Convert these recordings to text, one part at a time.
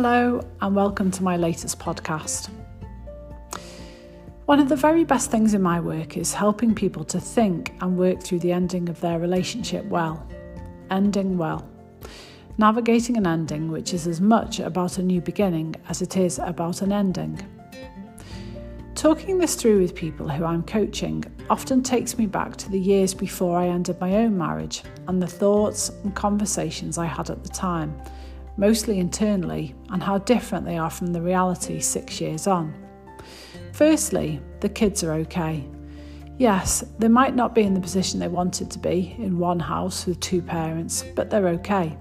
Hello, and welcome to my latest podcast. One of the very best things in my work is helping people to think and work through the ending of their relationship well. Ending well. Navigating an ending which is as much about a new beginning as it is about an ending. Talking this through with people who I'm coaching often takes me back to the years before I ended my own marriage and the thoughts and conversations I had at the time, mostly internally, and how different they are from the reality six years on. Firstly, the kids are okay. Yes, they might not be in the position they wanted to be in one house with two parents, but they're okay.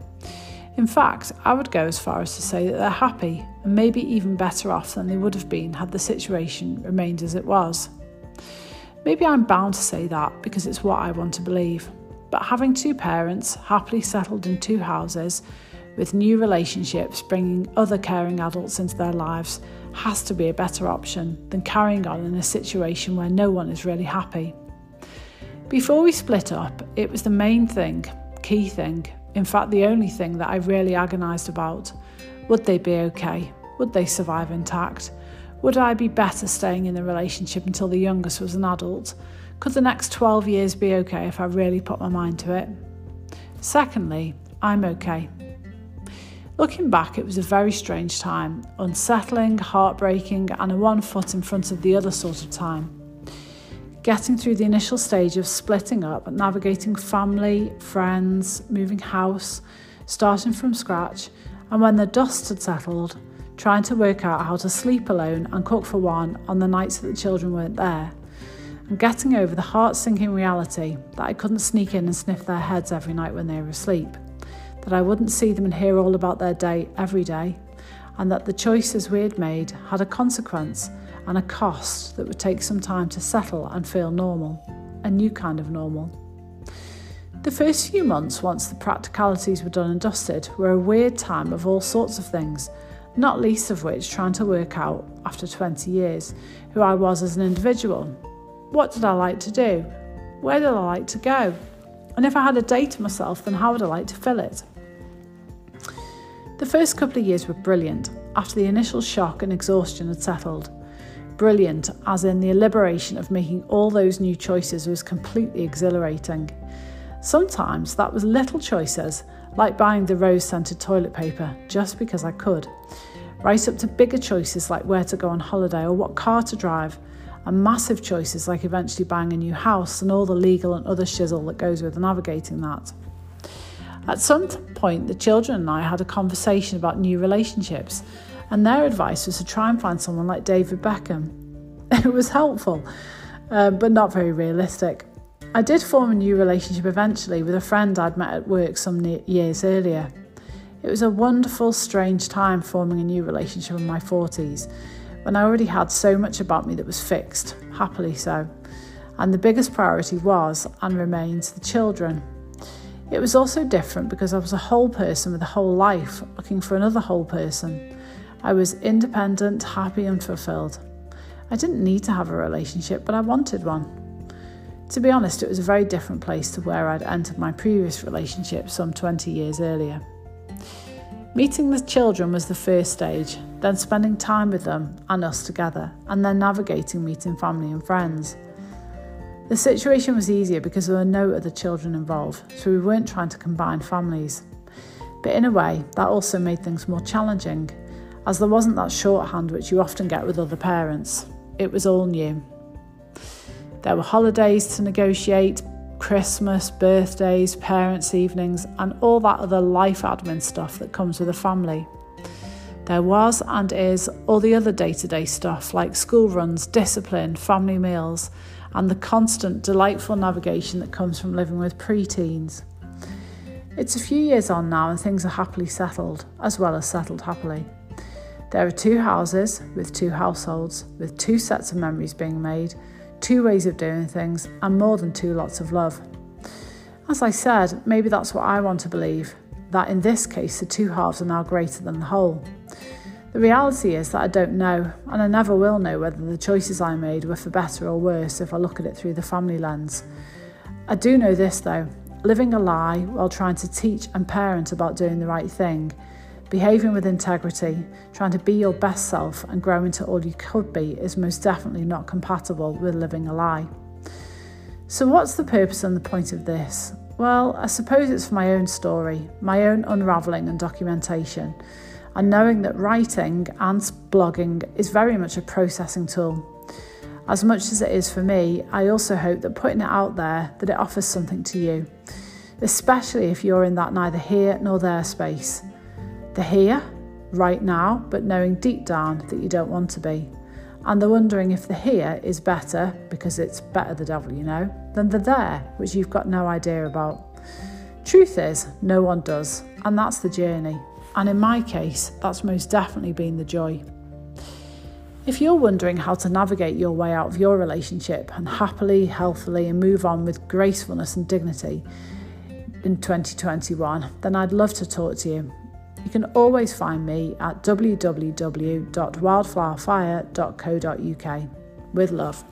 In fact, I would go as far as to say that they're happy and maybe even better off than they would have been had the situation remained as it was. Maybe I'm bound to say that because it's what I want to believe. But having two parents happily settled in two houses with new relationships bringing other caring adults into their lives has to be a better option than carrying on in a situation where no one is really happy. Before we split up, it was the main thing, key thing, in fact, the only thing that I really agonised about. Would they be okay? Would they survive intact? Would I be better staying in the relationship until the youngest was an adult? Could the next 12 years be okay if I really put my mind to it? Secondly, I'm okay. Looking back, it was a very strange time, unsettling, heartbreaking, and a one foot in front of the other sort of time. Getting through the initial stage of splitting up, navigating family, friends, moving house, starting from scratch, and when the dust had settled, trying to work out how to sleep alone and cook for one on the nights that the children weren't there, and getting over the heart sinking reality that I couldn't sneak in and sniff their heads every night when they were asleep that I wouldn't see them and hear all about their day every day, and that the choices we had made had a consequence and a cost that would take some time to settle and feel normal, a new kind of normal. The first few months, once the practicalities were done and dusted, were a weird time of all sorts of things, not least of which trying to work out, after 20 years, who I was as an individual. What did I like to do? Where did I like to go? And if I had a day to myself, then how would I like to fill it? The first couple of years were brilliant after the initial shock and exhaustion had settled. Brilliant, as in the liberation of making all those new choices was completely exhilarating. Sometimes that was little choices, like buying the rose scented toilet paper just because I could, right up to bigger choices like where to go on holiday or what car to drive, and massive choices like eventually buying a new house and all the legal and other shizzle that goes with navigating that. At some point, the children and I had a conversation about new relationships, and their advice was to try and find someone like David Beckham. It was helpful, uh, but not very realistic. I did form a new relationship eventually with a friend I'd met at work some years earlier. It was a wonderful, strange time forming a new relationship in my 40s when I already had so much about me that was fixed, happily so. And the biggest priority was and remains the children. It was also different because I was a whole person with a whole life looking for another whole person. I was independent, happy, and fulfilled. I didn't need to have a relationship, but I wanted one. To be honest, it was a very different place to where I'd entered my previous relationship some 20 years earlier. Meeting the children was the first stage, then spending time with them and us together, and then navigating meeting family and friends. The situation was easier because there were no other children involved, so we weren't trying to combine families. But in a way, that also made things more challenging, as there wasn't that shorthand which you often get with other parents. It was all new. There were holidays to negotiate, Christmas, birthdays, parents' evenings, and all that other life admin stuff that comes with a family. There was and is all the other day to day stuff like school runs, discipline, family meals, and the constant delightful navigation that comes from living with preteens. It's a few years on now and things are happily settled, as well as settled happily. There are two houses with two households, with two sets of memories being made, two ways of doing things, and more than two lots of love. As I said, maybe that's what I want to believe that in this case the two halves are now greater than the whole. The reality is that I don't know, and I never will know whether the choices I made were for better or worse if I look at it through the family lens. I do know this though living a lie while trying to teach and parent about doing the right thing Behaving with integrity, trying to be your best self and grow into all you could be is most definitely not compatible with living a lie. So, what's the purpose and the point of this? Well, I suppose it's for my own story, my own unravelling and documentation, and knowing that writing and blogging is very much a processing tool. As much as it is for me, I also hope that putting it out there that it offers something to you, especially if you're in that neither here nor there space. The here, right now, but knowing deep down that you don't want to be. And the wondering if the here is better, because it's better the devil you know, than the there, which you've got no idea about. Truth is, no one does, and that's the journey. And in my case, that's most definitely been the joy. If you're wondering how to navigate your way out of your relationship and happily, healthily, and move on with gracefulness and dignity in 2021, then I'd love to talk to you. You can always find me at www.wildflowerfire.co.uk. With love.